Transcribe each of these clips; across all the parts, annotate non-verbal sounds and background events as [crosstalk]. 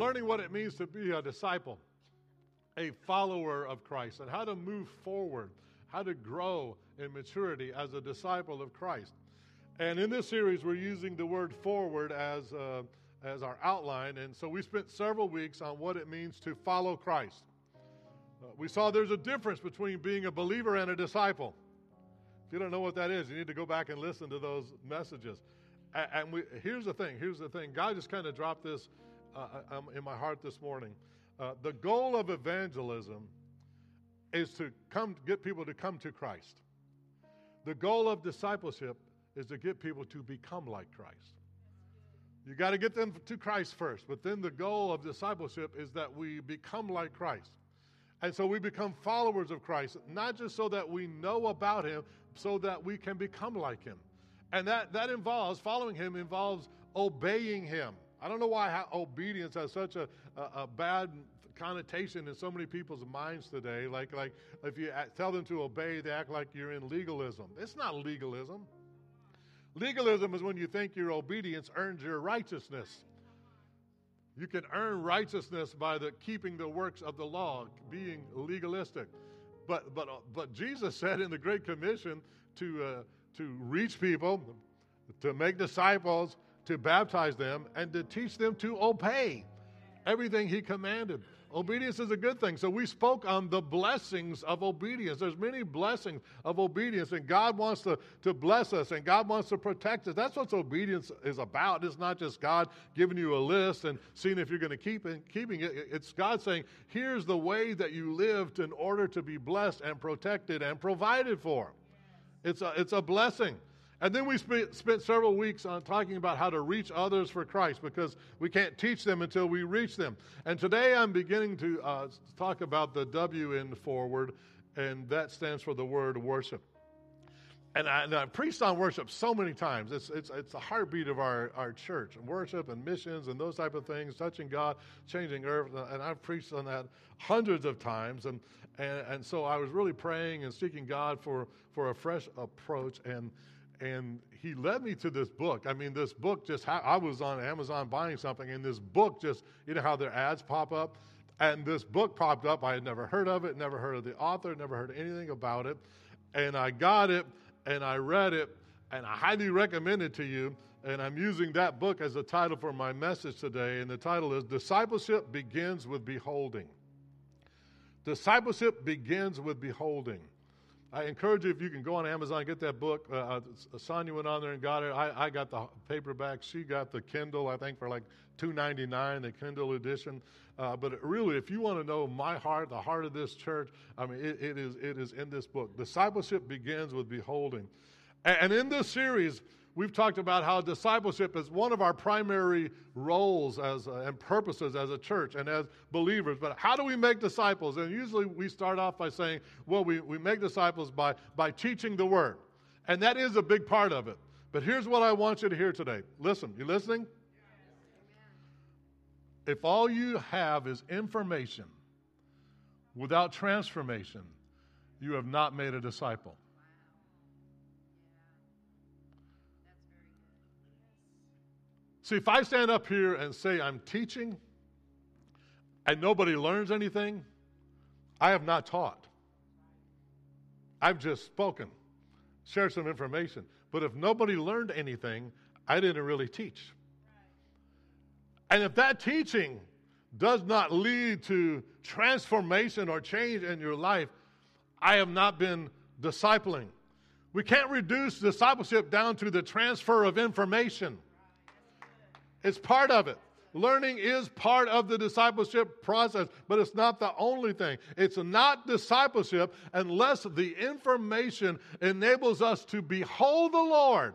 learning what it means to be a disciple, a follower of Christ, and how to move forward, how to grow in maturity as a disciple of Christ. And in this series, we're using the word forward as, uh, as our outline. And so we spent several weeks on what it means to follow Christ. Uh, we saw there's a difference between being a believer and a disciple. If you don't know what that is, you need to go back and listen to those messages. And, we, here's the thing here's the thing. God just kind of dropped this uh, in my heart this morning. Uh, the goal of evangelism is to come get people to come to Christ. The goal of discipleship is to get people to become like Christ. You got to get them to Christ first, but then the goal of discipleship is that we become like Christ. And so we become followers of Christ, not just so that we know about him, so that we can become like him. And that, that involves, following him involves obeying him. I don't know why obedience has such a, a, a, bad connotation in so many people's minds today. Like, like if you tell them to obey, they act like you're in legalism. It's not legalism. Legalism is when you think your obedience earns your righteousness. You can earn righteousness by the keeping the works of the law, being legalistic. But but but Jesus said in the Great Commission to uh, to reach people, to make disciples, to baptize them, and to teach them to obey everything He commanded. Obedience is a good thing. So we spoke on the blessings of obedience. There's many blessings of obedience, and God wants to, to bless us and God wants to protect us. That's what obedience is about. It's not just God giving you a list and seeing if you're going to keep it, keeping it. It's God saying, here's the way that you lived in order to be blessed and protected and provided for. It's a, it's a blessing. And then we spent, spent several weeks on talking about how to reach others for Christ because we can't teach them until we reach them. And today I'm beginning to uh, talk about the W in forward, and that stands for the word worship. And I, and I preached on worship so many times. It's, it's, it's the heartbeat of our, our church, and worship and missions and those type of things, touching God, changing earth. And I've preached on that hundreds of times. And, and, and so I was really praying and seeking God for, for a fresh approach. And, and he led me to this book. I mean, this book just, I was on Amazon buying something, and this book just, you know how their ads pop up? And this book popped up. I had never heard of it, never heard of the author, never heard anything about it. And I got it, and I read it, and I highly recommend it to you. And I'm using that book as a title for my message today. And the title is Discipleship Begins with Beholding. Discipleship begins with beholding. I encourage you if you can go on Amazon get that book. Uh, Sonia went on there and got it. I, I got the paperback. She got the Kindle. I think for like two ninety nine, the Kindle edition. Uh, but really, if you want to know my heart, the heart of this church, I mean, it, it is it is in this book. Discipleship begins with beholding, and, and in this series, we've talked about how discipleship is one of our primary roles as, uh, and purposes as a church and as believers. But how do we make disciples? And usually we start off by saying, well, we, we make disciples by, by teaching the word. And that is a big part of it. But here's what I want you to hear today. Listen, you listening? If all you have is information without transformation, you have not made a disciple. See, if I stand up here and say I'm teaching and nobody learns anything, I have not taught. I've just spoken, shared some information. But if nobody learned anything, I didn't really teach. And if that teaching does not lead to transformation or change in your life, I have not been discipling. We can't reduce discipleship down to the transfer of information. It's part of it. Learning is part of the discipleship process, but it's not the only thing. It's not discipleship unless the information enables us to behold the Lord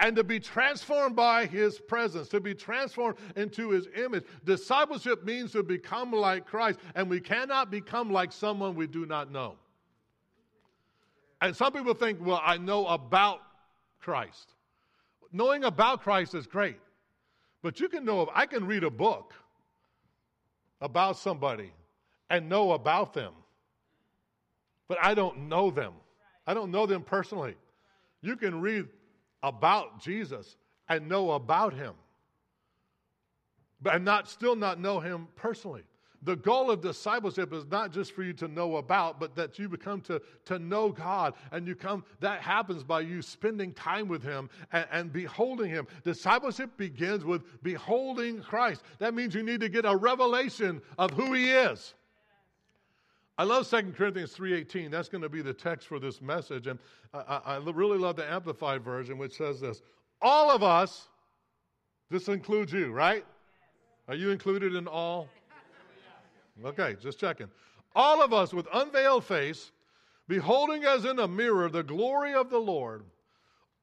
and to be transformed by his presence, to be transformed into his image. Discipleship means to become like Christ, and we cannot become like someone we do not know. And some people think, well, I know about Christ. Knowing about Christ is great. But you can know, I can read a book about somebody and know about them, but I don't know them. I don't know them personally. You can read about Jesus and know about him, but not still not know him personally. The goal of discipleship is not just for you to know about, but that you become to, to know God. And you come, that happens by you spending time with Him and, and beholding Him. Discipleship begins with beholding Christ. That means you need to get a revelation of who He is. I love 2 Corinthians 3.18. That's going to be the text for this message. And I, I, really love the Amplified version, which says this. All of us, this includes you, right? Are you included in all? Okay, just checking. All of us with unveiled face, beholding as in a mirror the glory of the Lord,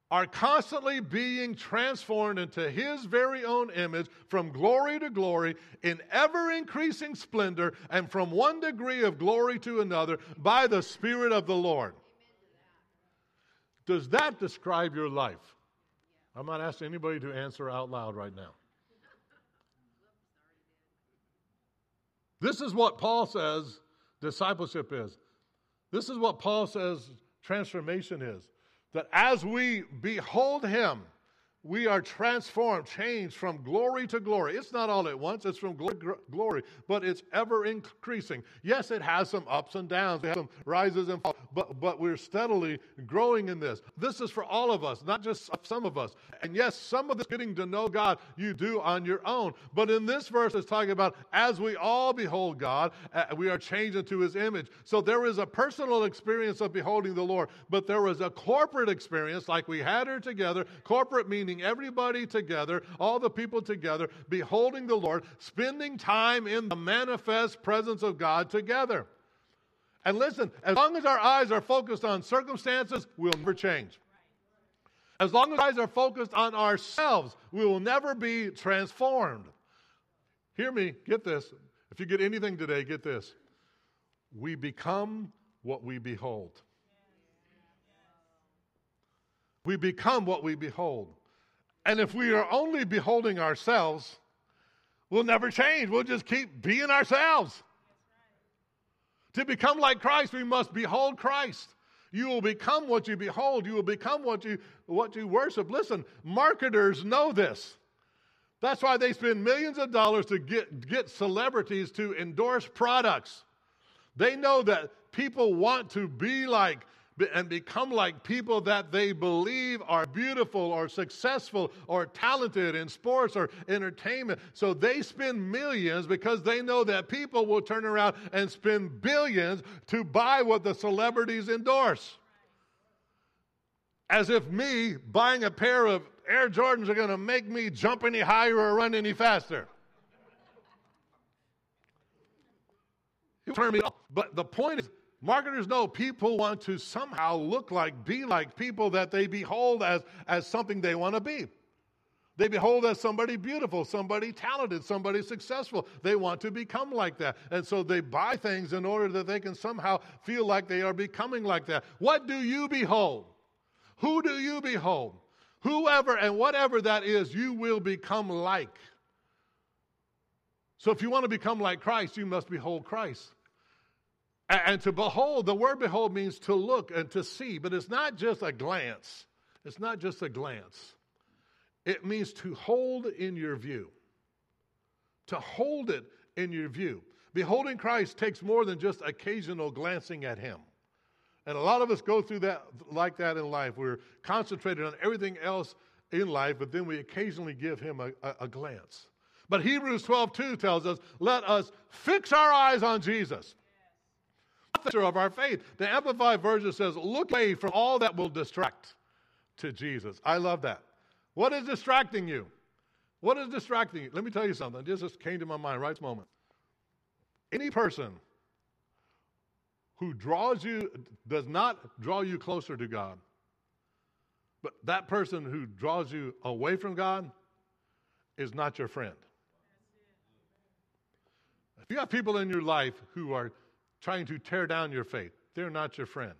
are constantly being transformed into his very own image from glory to glory in ever increasing splendor and from one degree of glory to another by the Spirit of the Lord. Does that describe your life? I'm not asking anybody to answer out loud right now. This is what Paul says discipleship is. This is what Paul says transformation is. That as we behold him, we are transformed, changed from glory to glory. It's not all at once, it's from glory to glory, but it's ever increasing. Yes, it has some ups and downs, we have some rises and falls, but, but we're steadily growing in this. This is for all of us, not just some of us. And yes, some of this getting to know God you do on your own. But in this verse, it's talking about as we all behold God, uh, we are changed into his image. So there is a personal experience of beholding the Lord, but there is a corporate experience like we had her together. Corporate meaning everybody together, all the people together, beholding the Lord, spending time in the manifest presence of God together. And listen, as long as our eyes are focused on circumstances, we'll never change. As long as our eyes are focused on ourselves, we will never be transformed. Hear me, get this. If you get anything today, get this. We become what we behold. We become what we behold. And if we are only beholding ourselves, we'll never change. We'll just keep being ourselves. To become like Christ, we must behold Christ. You will become what you behold. You will become what you, what you worship. Listen, marketers know this. That's why they spend millions of dollars to get, get celebrities to endorse products. They know that people want to be like and become like people that they believe are beautiful or successful or talented in sports or entertainment. So they spend millions because they know that people will turn around and spend billions to buy what the celebrities endorse. As if me buying a pair of Air Jordans are going to make me jump any higher or run any faster. Turn me off. But the point is, Marketers know people want to somehow look like, be like people that they behold as, as something they want to be. They behold as somebody beautiful, somebody talented, somebody successful. They want to become like that. And so they buy things in order that they can somehow feel like they are becoming like that. What do you behold? Who do you behold? Whoever and whatever that is, you will become like. So if you want to become like Christ, you must behold Christ. And to behold, the word behold means to look and to see, but it's not just a glance. It's not just a glance. It means to hold in your view. To hold it in your view. Beholding Christ takes more than just occasional glancing at him. And a lot of us go through that like that in life. We're concentrated on everything else in life, but then we occasionally give him a, a, a glance. But Hebrews 12 2 tells us, let us fix our eyes on Jesus of our faith. The Amplified Version says, look away from all that will distract to Jesus. I love that. What is distracting you? What is distracting you? Let me tell you something. This just came to my mind right this moment. Any person who draws you, does not draw you closer to God, but that person who draws you away from God is not your friend. If you have people in your life who are trying to tear down your faith. They're not your friend.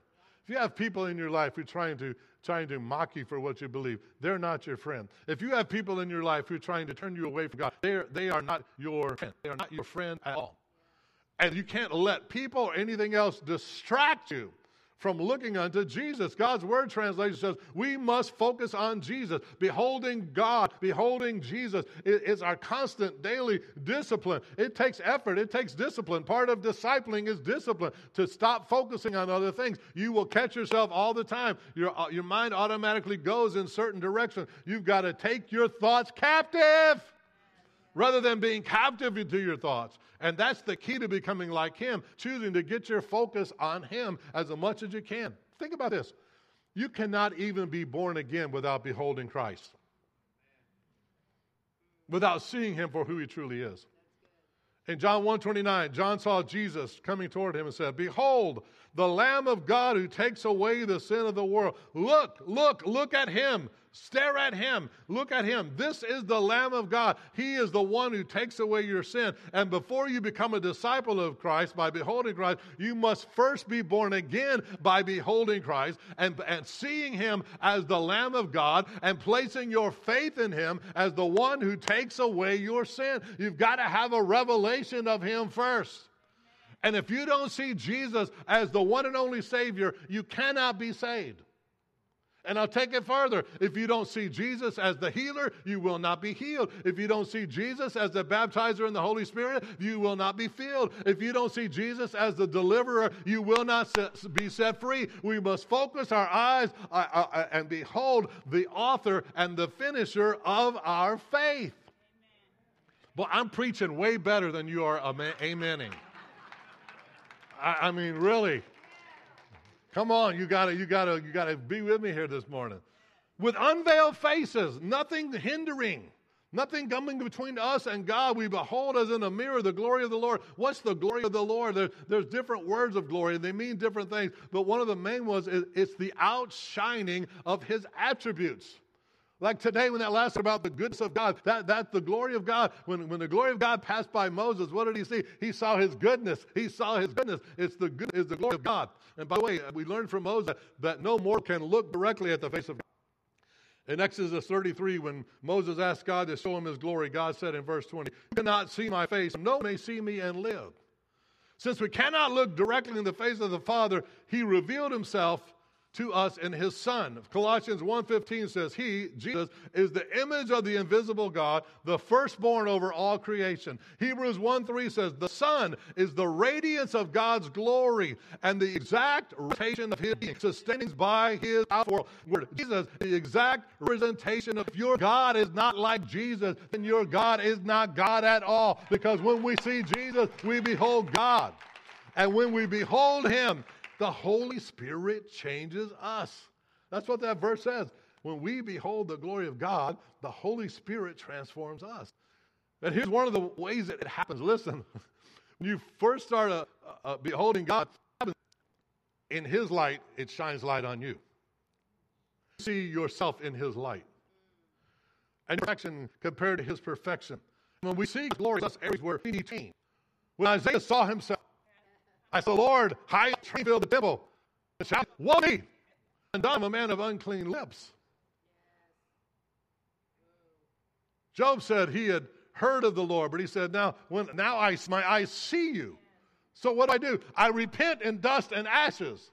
If you have people in your life who are trying to, trying to mock you for what you believe, they're not your friend. If you have people in your life who are trying to turn you away from God, they're, they are not your friend. They are not your friend at all. And you can't let people or anything else distract you from looking unto Jesus. God's word translation says we must focus on Jesus. Beholding God, beholding Jesus is our constant daily discipline. It takes effort, it takes discipline. Part of discipling is discipline to stop focusing on other things. You will catch yourself all the time. Your, uh, your mind automatically goes in certain directions. You've got to take your thoughts captive rather than being captive to your thoughts. And that's the key to becoming like Him, choosing to get your focus on Him as much as you can. Think about this you cannot even be born again without beholding Christ, without seeing Him for who He truly is. In John 1:29, John saw Jesus coming toward him and said, "Behold, the Lamb of God who takes away the sin of the world. Look, look, look at him. Stare at him. Look at him. This is the Lamb of God. He is the one who takes away your sin. And before you become a disciple of Christ by beholding Christ, you must first be born again by beholding Christ and, and seeing him as the Lamb of God and placing your faith in him as the one who takes away your sin. You've got to have a revelation of him first. And if you don't see Jesus as the one and only Savior, you cannot be saved. And I'll take it further. If you don't see Jesus as the healer, you will not be healed. If you don't see Jesus as the baptizer in the Holy Spirit, you will not be filled. If you don't see Jesus as the deliverer, you will not be set free. We must focus our eyes uh, uh, uh and behold the author and the finisher of our faith. Well, I'm preaching way better than you are amening. I, I mean, really. Come on, you gotta, you gotta, you gotta be with me here this morning. With unveiled faces, nothing hindering, nothing coming between us and God. We behold as in a mirror the glory of the Lord. What's the glory of the Lord? There, there's different words of glory, and they mean different things. But one of the main ones is it's the outshining of his attributes. Like today, when that last about the goodness of God, that, that's the glory of God. When, when the glory of God passed by Moses, what did he see? He saw his goodness. He saw his goodness. It's the, good, it's the glory of God. And by the way, uh, we learned from Moses that no more can look directly at the face of God. In Exodus 33, when Moses asked God to show him his glory, God said in verse 20, You cannot see my face, no one may see me and live. Since we cannot look directly in the face of the Father, he revealed himself to us in his son. Colossians 1:15 says he, Jesus, is the image of the invisible God, the firstborn over all creation. Hebrews 1:3 says the son is the radiance of God's glory and the exact representation of his being, sustained by his power. Word. Jesus, the exact representation of your God is not like Jesus, and your God is not God at all. Because when we see Jesus, we behold God. And when we behold him, the Holy Spirit changes us. That's what that verse says. When we behold the glory of God, the Holy Spirit transforms us. And here's one of the ways that it happens. Listen, [laughs] when you first start uh, uh, beholding God, in His light, it shines light on you. you. See yourself in His light. And your perfection compared to His perfection. When we see glory, us areas where He changed. When Isaiah saw himself, I said, Lord, high filled the temple. And shout, Woe me! And I'm a man of unclean lips. Job said he had heard of the Lord, but he said, Now, when now I my eyes see you. So what do I do? I repent in dust and ashes.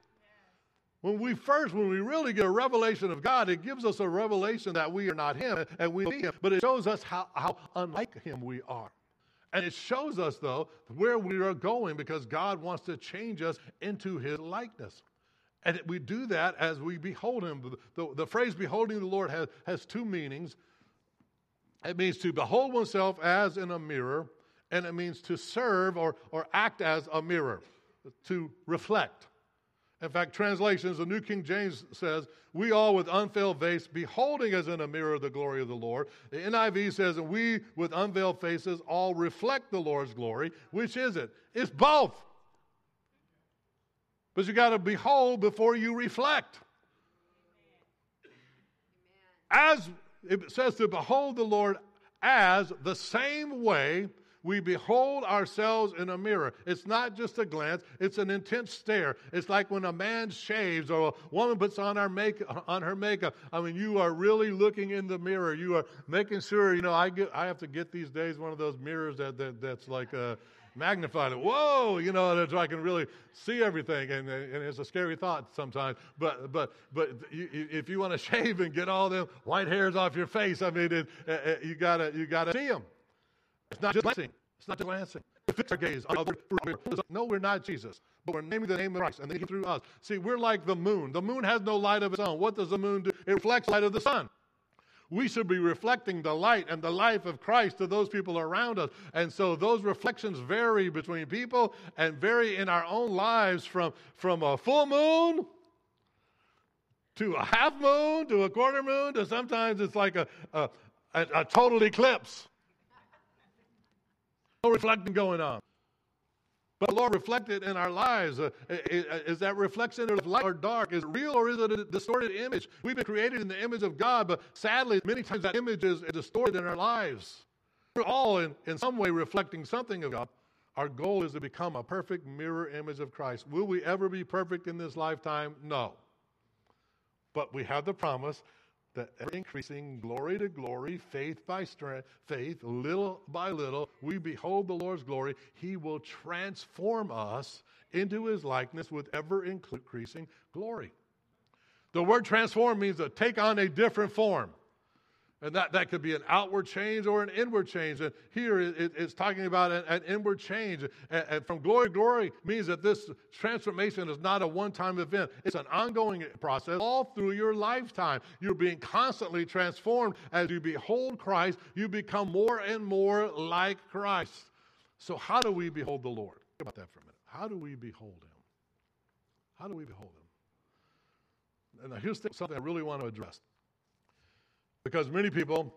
When we first, when we really get a revelation of God, it gives us a revelation that we are not Him and we need Him, but it shows us how, how unlike Him we are. And it shows us, though, where we are going because God wants to change us into his likeness. And we do that as we behold him. The, the, phrase beholding the Lord has, has two meanings it means to behold oneself as in a mirror, and it means to serve or, or act as a mirror, to reflect. In fact, translations, the New King James says, We all with unveiled face, beholding as in a mirror the glory of the Lord. The NIV says, we with unveiled faces all reflect the Lord's glory. Which is it? It's both. But you got to behold before you reflect. As it says to behold the Lord as the same way We behold ourselves in a mirror. It's not just a glance, it's an intense stare. It's like when a man shaves or a woman puts on, our make, on her makeup. I mean, you are really looking in the mirror. You are making sure, you know, I, get, I have to get these days one of those mirrors that, that that's like a magnified it. Whoa, you know, so I can really see everything, and, and it's a scary thought sometimes. But but but if you want to [laughs] shave and get all them white hairs off your face, I mean, it, it, you gotta you gotta see them. It's not just glancing. It's not just glancing. Fix our gaze. No, we're not Jesus, but we're naming the name of Christ, and then through us. See, we're like the moon. The moon has no light of its own. What does the moon do? It reflects light of the sun we should be reflecting the light and the life of Christ to those people around us. And so those reflections vary between people and vary in our own lives from, from a full moon to a half moon to a quarter moon to sometimes it's like a, a, a, a total eclipse. No reflecting going on. But the Lord reflected in our lives. Uh, is that reflection of light or dark? Is it real or is it a distorted image? We've been created in the image of God, but sadly, many times that image is distorted in our lives. We're all in, in some way reflecting something of God. Our goal is to become a perfect mirror image of Christ. Will we ever be perfect in this lifetime? No. But we have the promise that ever increasing glory to glory, faith by strength, faith, little by little, we behold the Lord's glory. He will transform us into his likeness with ever increasing glory. The word transform means to take on a different form. And that, that could be an outward change or an inward change. And here it, it's talking about an, an inward change. And, and, from glory to glory means that this transformation is not a one time event, it's an ongoing process all through your lifetime. You're being constantly transformed as you behold Christ, you become more and more like Christ. So, how do we behold the Lord? Think about that for a minute. How do we behold Him? How do we behold Him? And here's something I really want to address. Because many people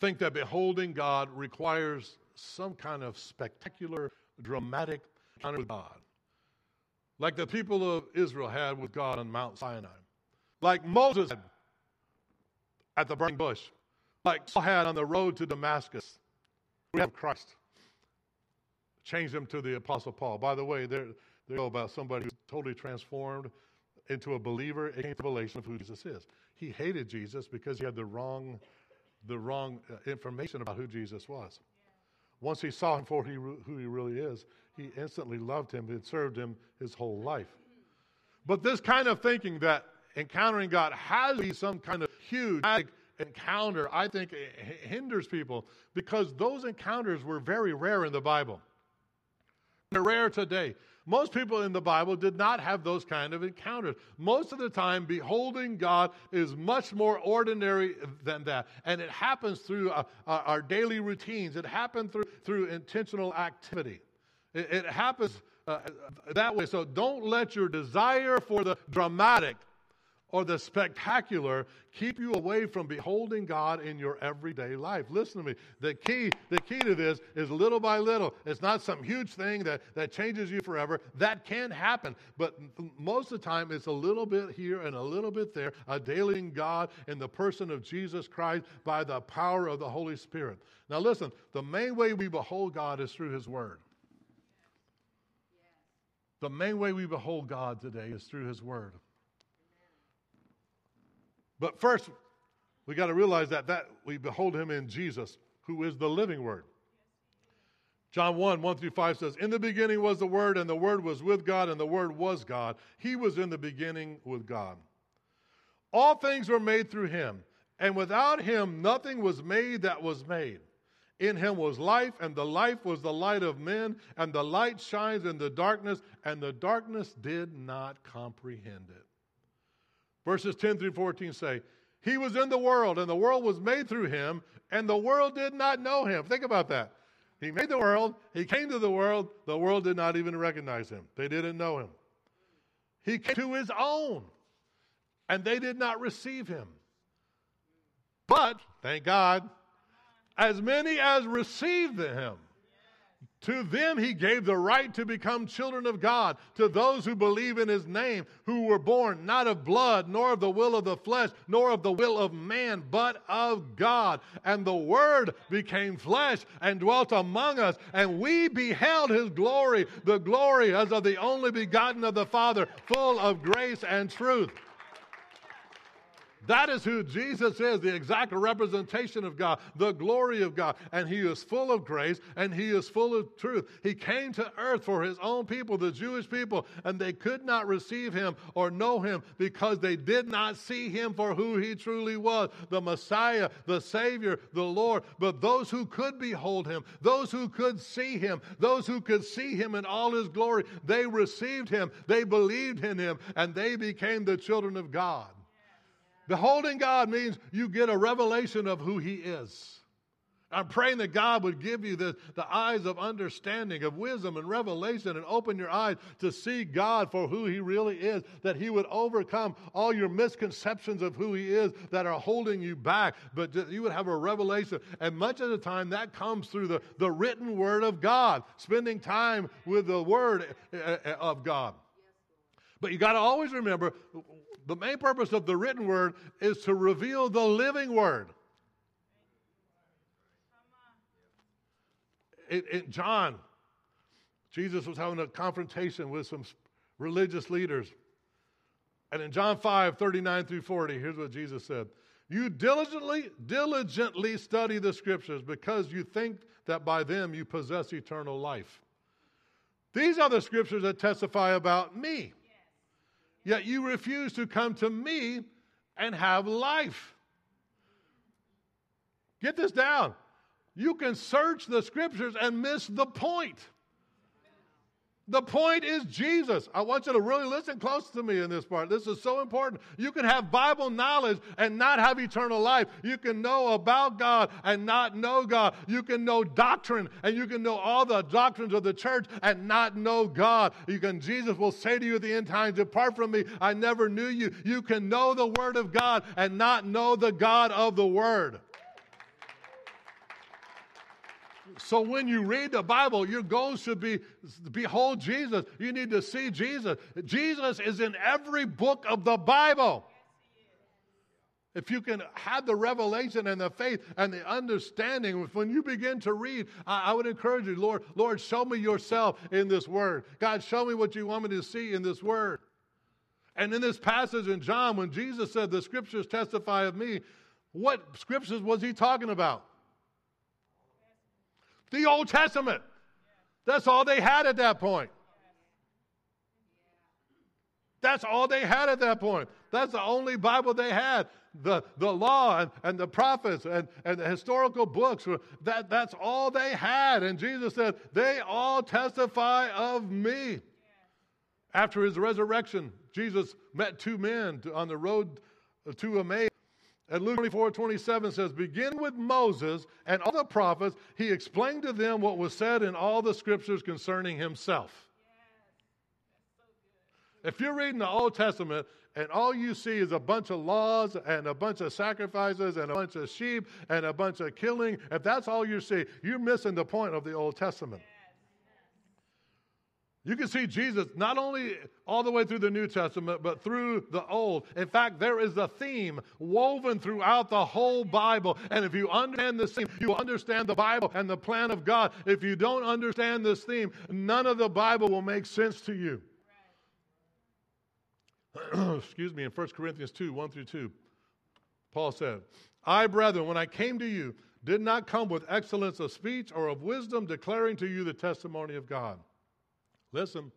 think that beholding God requires some kind of spectacular, dramatic encounter with God. Like the people of Israel had with God on Mount Sinai. Like Moses had at the burning bush. Like Saul had on the road to Damascus. We have Christ. Change them to the Apostle Paul. By the way, they're, they know about somebody who's totally transformed into a believer, a revelation of who Jesus is. He hated Jesus because he had the wrong, the wrong uh, information about who Jesus was. Once he saw him for who he really is, he instantly loved him and served him his whole life. But this kind of thinking that encountering God has to be some kind of huge encounter, I think hinders people because those encounters were very rare in the Bible. They're rare today. Most people in the Bible did not have those kind of encounters. Most of the time, beholding God is much more ordinary than that. And it happens through uh, uh, our daily routines, it happens through, through intentional activity. It, it happens uh, that way. So don't let your desire for the dramatic or the spectacular keep you away from beholding God in your everyday life. Listen to me. The key, the key to this is little by little. It's not some huge thing that, that changes you forever. That can happen. But most of the time, it's a little bit here and a little bit there, a daily God in the person of Jesus Christ by the power of the Holy Spirit. Now, listen, the main way we behold God is through His Word. The main way we behold God today is through His Word. But first, we got to realize that, that we behold him in Jesus, who is the living word. John 1, 1 through 5 says, In the beginning was the Word, and the Word was with God, and the Word was God. He was in the beginning with God. All things were made through him, and without him nothing was made that was made. In him was life, and the life was the light of men, and the light shines in the darkness, and the darkness did not comprehend it. Verses 10 through 14 say, He was in the world, and the world was made through him, and the world did not know him. Think about that. He made the world, he came to the world, the world did not even recognize him. They didn't know him. He came to his own, and they did not receive him. But, thank God, as many as received him, To them he gave the right to become children of God, to those who believe in his name, who were born not of blood, nor of the will of the flesh, nor of the will of man, but of God. And the Word became flesh and dwelt among us, and we beheld his glory, the glory as of the only begotten of the Father, full of grace and truth. That is who Jesus is, the exact representation of God, the glory of God. And he is full of grace and he is full of truth. He came to earth for his own people, the Jewish people, and they could not receive him or know him because they did not see him for who he truly was the Messiah, the Savior, the Lord. But those who could behold him, those who could see him, those who could see him in all his glory, they received him, they believed in him, and they became the children of God. Beholding God means you get a revelation of who He is. I'm praying that God would give you the, the eyes of understanding, of wisdom and revelation, and open your eyes to see God for who He really is, that He would overcome all your misconceptions of who He is that are holding you back, but you would have a revelation. And much of the time, that comes through the, the written Word of God, spending time with the Word eh, eh, of God. But you got to always remember the main purpose of the written word is to reveal the living word. In, John, Jesus was having a confrontation with some religious leaders. And in John 5, 39 through 40, here's what Jesus said. You diligently, diligently study the scriptures because you think that by them you possess eternal life. These are the scriptures that testify about me. Yet you refuse to come to me and have life. Get this down. You can search the scriptures and miss the point. The point is Jesus. I want you to really listen close to me in this part. This is so important. You can have Bible knowledge and not have eternal life. You can know about God and not know God. You can know doctrine and you can know all the doctrines of the church and not know God. You can Jesus will say to you at the end times, "Depart from me, I never knew you." You can know the word of God and not know the God of the word. So when you read the Bible, your goal should be behold Jesus. You need to see Jesus. Jesus is in every book of the Bible. If you can have the revelation and the faith and the understanding, when you begin to read, I, would encourage you, Lord, Lord, show me yourself in this word. God, show me what you want me to see in this word. And in this passage in John, when Jesus said, The scriptures testify of me, what scriptures was he talking about? The Old Testament. That's all they had at that point. That's all they had at that point. That's the only Bible they had. The, the law and, and the prophets and, and the historical books, that, that's all they had. And Jesus said, They all testify of me. After his resurrection, Jesus met two men on the road to Emmaus. And Luke 24 27 says, Begin with Moses and all the prophets. He explained to them what was said in all the scriptures concerning himself. If you're reading the Old Testament and all you see is a bunch of laws and a bunch of sacrifices and a bunch of sheep and a bunch of killing, if that's all you see, you're missing the point of the Old Testament. You can see Jesus not only all the way through the New Testament, but through the Old. In fact, there is a theme woven throughout the whole Bible. And if you understand this theme, you understand the Bible and the plan of God. If you don't understand this theme, none of the Bible will make sense to you. [clears throat] Excuse me, in 1 Corinthians 2 1 through 2, Paul said, I, brethren, when I came to you, did not come with excellence of speech or of wisdom, declaring to you the testimony of God. Listen,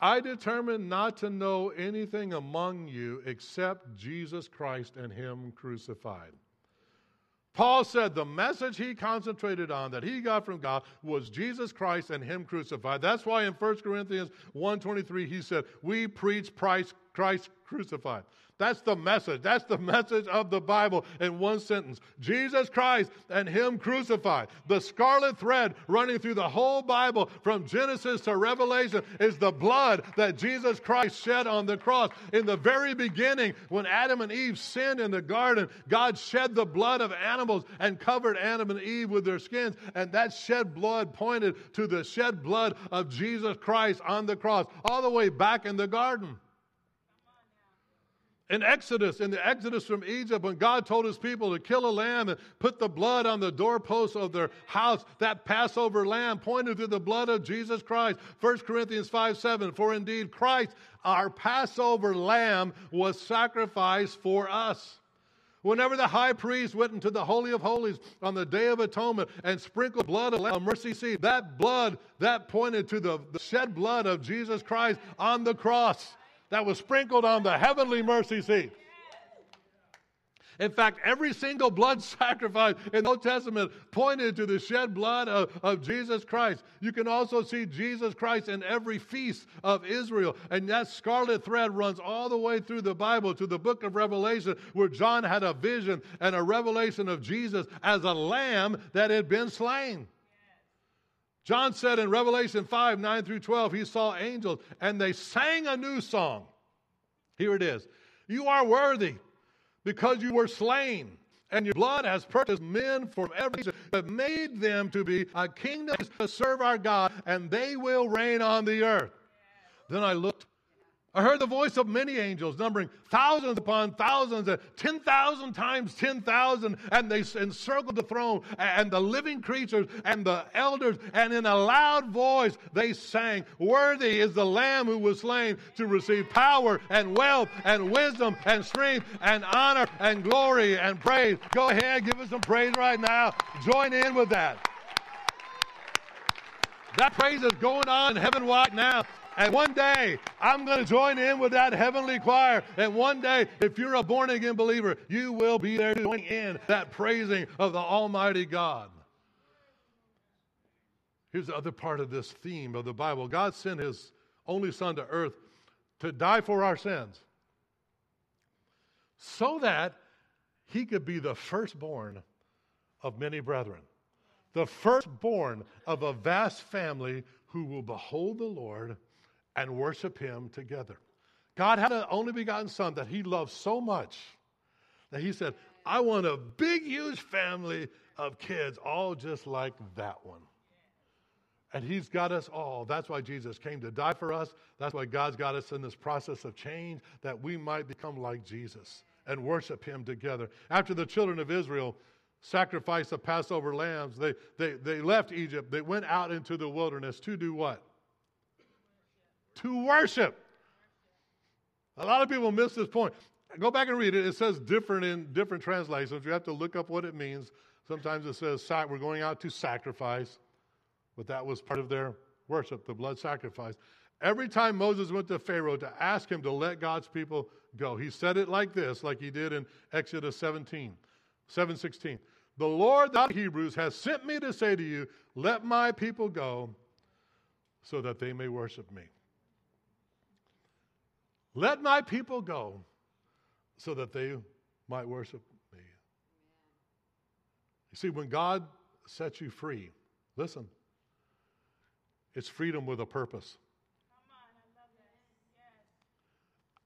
I determined not to know anything among you except Jesus Christ and Him crucified. Paul said the message he concentrated on that he got from God was Jesus Christ and him crucified. That's why in 1 Corinthians 1:23 he said, "We preach Christ Christ crucified. That's the message. That's the message of the Bible in one sentence Jesus Christ and Him crucified. The scarlet thread running through the whole Bible from Genesis to Revelation is the blood that Jesus Christ shed on the cross. In the very beginning, when Adam and Eve sinned in the garden, God shed the blood of animals and covered Adam and Eve with their skins. And that shed blood pointed to the shed blood of Jesus Christ on the cross, all the way back in the garden in Exodus, in the Exodus from Egypt, when God told his people to kill a lamb and put the blood on the doorpost of their house, that Passover lamb pointed to the blood of Jesus Christ. 1 Corinthians 5 7. For indeed, Christ, our Passover lamb, was sacrificed for us. Whenever the high priest went into the Holy of Holies on the Day of Atonement and sprinkled blood a mercy seat, that blood, that pointed to the, the shed blood of Jesus Christ on the cross that was sprinkled on the heavenly mercy seat. In fact, every single blood [laughs] sacrifice in the Old Testament pointed to the shed blood of, of, Jesus Christ. You can also see Jesus Christ in every feast of Israel. And that scarlet thread runs all the way through the Bible to the book of Revelation, where John had a vision and a revelation of Jesus as a lamb that had been slain. John said in Revelation 5 9 through 12, he saw angels and they sang a new song. Here it is You are worthy because you were slain, and your blood has purchased men from every nation, but made them to be a kingdom to serve our God, and they will reign on the earth. Then I looked I heard the voice of many angels, numbering thousands upon thousands, uh, and 10,000 times 10,000, and they encircled the throne and the living creatures and the elders, and in a loud voice they sang, Worthy is the Lamb who was slain to receive power and wealth and wisdom and strength and honor and glory and praise. Go ahead, give us some praise right now. Join in with that. That praise is going on in heaven right now. And one day, I'm going to join in with that heavenly choir. And one day, if you're a born again believer, you will be there joining in that praising of the Almighty God. Here's the other part of this theme of the Bible God sent His only Son to earth to die for our sins so that He could be the firstborn of many brethren, the firstborn of a vast family who will behold the Lord and worship Him together. God had an only begotten Son that He loved so much that He said, I want a big, huge family of kids, all just like that one. And He's got us all. That's why Jesus came to die for us. That's why God's got us in this process of change, that we might become like Jesus and worship Him together. After the children of Israel sacrificed the Passover lambs, they, they, they left Egypt. They went out into the wilderness to do what? To worship. A lot of people miss this point. Go back and read it. It says different in different translations. You have to look up what it means. Sometimes it says we're going out to sacrifice, but that was part of their worship, the blood sacrifice. Every time Moses went to Pharaoh to ask him to let God's people go, he said it like this, like he did in Exodus 17, 716. The Lord, the Hebrews, has sent me to say to you, let my people go so that they may worship me. Let my people go so that they might worship me. You see, when God sets you free, listen, it's freedom with a purpose.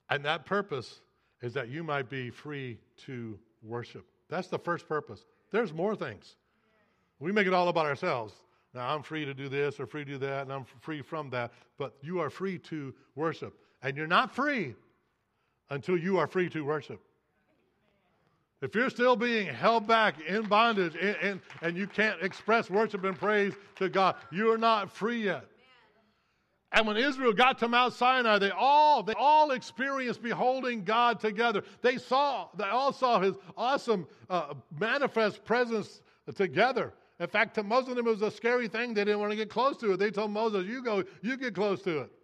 And that purpose is that you might be free to worship. That's the first purpose. There's more things. We make it all about ourselves. Now, I'm free to do this or free to do that, and I'm free from that. But you are free to worship. And you're not free until you are free to worship. If you're still being held back in bondage and, and, and, you can't express worship and praise to God, you are not free yet. And when Israel got to Mount Sinai, they all they all experienced beholding God together. They saw they all saw His awesome uh, manifest presence together. In fact, to most of them, it was a scary thing. They didn't want to get close to it. They told Moses, "You go, you get close to it."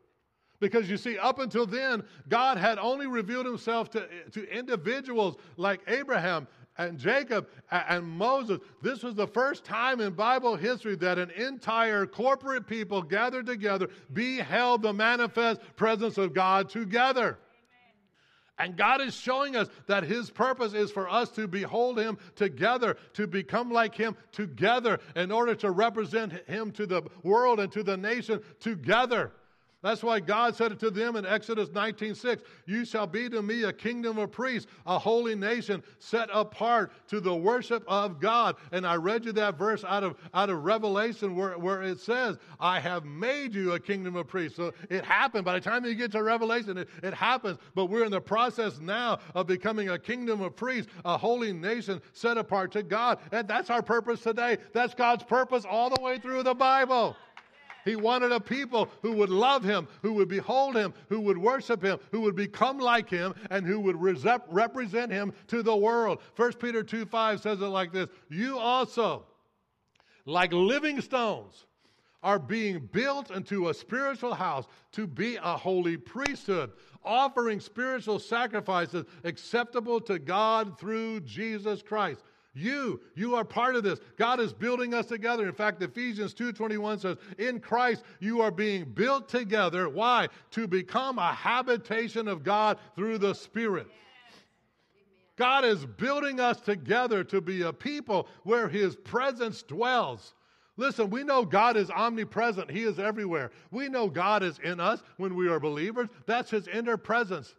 Because you see, up until then, God had only revealed himself to, to individuals like Abraham and Jacob and Moses. This was the first time in Bible history that an entire corporate people gathered together beheld the manifest presence of God together. And God is showing us that His purpose is for us to behold Him together, to become like Him together, in order to represent Him to the world and to the nation together. That's why God said it to them in Exodus 19:6, "You shall be to me a kingdom of priests, a holy nation set apart to the worship of God." And I read you that verse out of out of Revelation where, where it says, "I have made you a kingdom of priests." So it happened. By the time you get to Revelation, it, it happens. But we're in the process now of becoming a kingdom of priests, a holy nation set apart to God. And that's our purpose today. That's God's purpose all the way through the Bible. He wanted a people who would love him, who would behold him, who would worship him, who would become like him, and who would represent him to the world. 1 Peter 2 5 says it like this You also, like living stones, are being built into a spiritual house to be a holy priesthood, offering spiritual sacrifices acceptable to God through Jesus Christ. You, you are part of this. God is building us together. In fact, Ephesians 2:21 says, "In Christ you are being built together. Why? To become a habitation of God through the Spirit." God is building us together to be a people where his presence dwells. Listen, we know God is omnipresent. He is everywhere. We know God is in us when we are believers. That's his inner presence.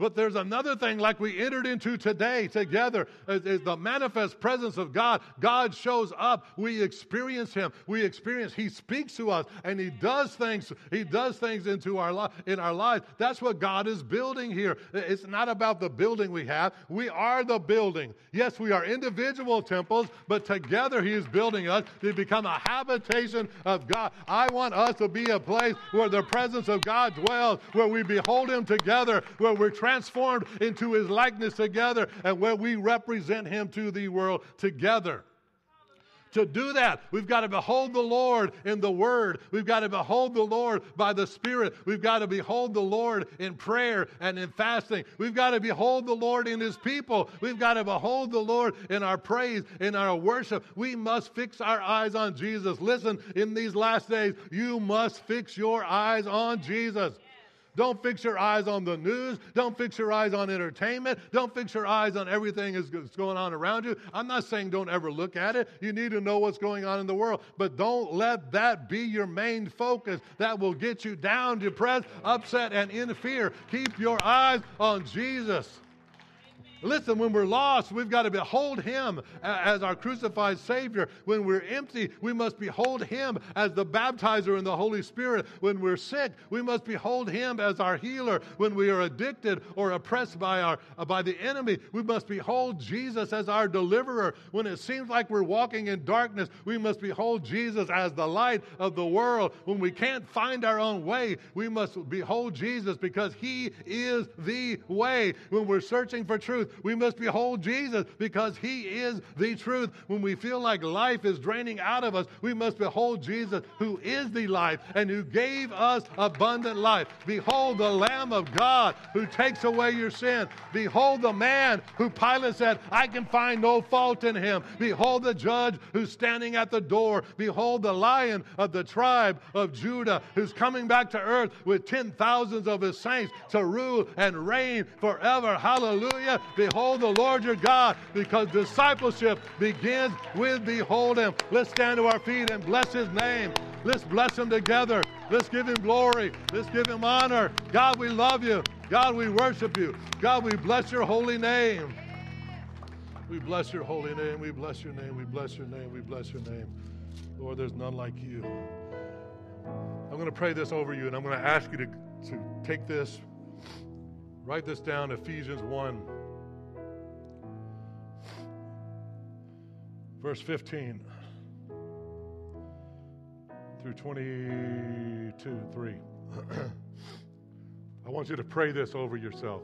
But there's another thing, like we entered into today together, is, the manifest presence of God. God shows up. We experience Him. We experience. He speaks to us, and He does things. He does things into our li- in our lives. That's what God is building here. It's not about the building we have. We are the building. Yes, we are individual temples, but together He is building us to become a habitation of God. I want us to be a place where the presence of God dwells, where we behold Him together, where we're transformed into his likeness together and where we represent him to the world together. To do that, we've got to behold the Lord in the Word. We've got to behold the Lord by the Spirit. We've got to behold the Lord in prayer and in fasting. We've got to behold the Lord in His people. We've got to behold the Lord in our praise, in our worship. We must fix our eyes on Jesus. Listen, in these last days, you must fix your eyes on Jesus. Don't fix your eyes on the news. Don't fix your eyes on entertainment. Don't fix your eyes on everything that's going on around you. I'm not saying don't ever look at it. You need to know what's going on in the world. But don't let that be your main focus. That will get you down, depressed, upset, and in fear. Keep your eyes on Jesus. Listen, when we're lost, we've got to behold Him as our crucified Savior. When we're empty, we must behold Him as the baptizer in the Holy Spirit. When we're sick, we must behold Him as our healer. When we are addicted or oppressed by, our, uh, by the enemy, we must behold Jesus as our deliverer. When it seems like we're walking in darkness, we must behold Jesus as the light of the world. When we can't find our own way, we must behold Jesus because He is the way. When we're searching for truth, we must behold Jesus because he is the truth. When we feel like life is draining out of us, we must behold Jesus who is the life and who gave us abundant life. Behold the Lamb of God who takes away your sin. Behold the man who Pilate said, I can find no fault in him. Behold the judge who's standing at the door. Behold the lion of the tribe of Judah who's coming back to earth with ten thousands of his saints to rule and reign forever. Hallelujah. Behold the Lord your God, because discipleship begins with behold him. Let's stand to our feet and bless his name. Let's bless him together. Let's give him glory. Let's give him honor. God, we love you. God, we worship you. God, we bless your holy name. We bless your holy name. We bless your name. We bless your name. We bless your name. Lord, there's none like you. I'm going to pray this over you, and I'm going to ask you to, to take this, write this down Ephesians 1. Verse 15 through 22 3. [clears throat] I want you to pray this over yourself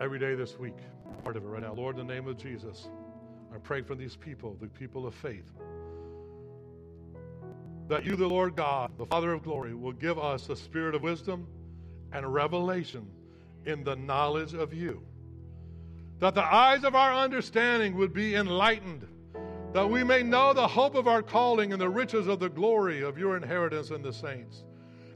every day this week. Part of it right now. Lord, in the name of Jesus, I pray for these people, the people of faith, that you, the Lord God, the Father of glory, will give us a spirit of wisdom and revelation in the knowledge of you that the eyes of our understanding would be enlightened, that we may know the hope of our calling and the riches of the glory of your inheritance in the saints,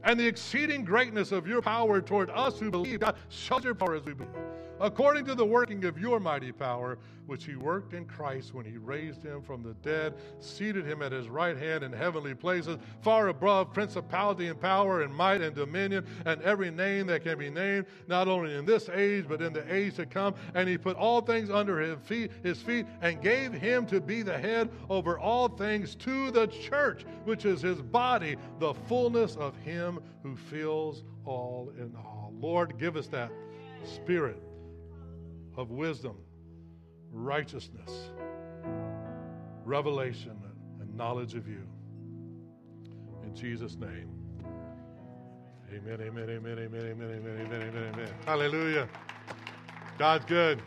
and the exceeding greatness of your power toward us who believe. God, show your power as we believe. According to the working of your mighty power, which he worked in Christ when he raised him from the dead, seated him at his right hand in heavenly places, far above principality and power and might and dominion and every name that can be named, not only in this age, but in the age to come. And he put all things under his feet, his feet and gave him to be the head over all things to the church, which is his body, the fullness of him who fills all in all. Lord, give us that spirit of wisdom, righteousness, revelation, and knowledge of you. In Jesus' name. Amen, amen, amen, amen, amen, amen, amen, amen, amen. Hallelujah. God's good.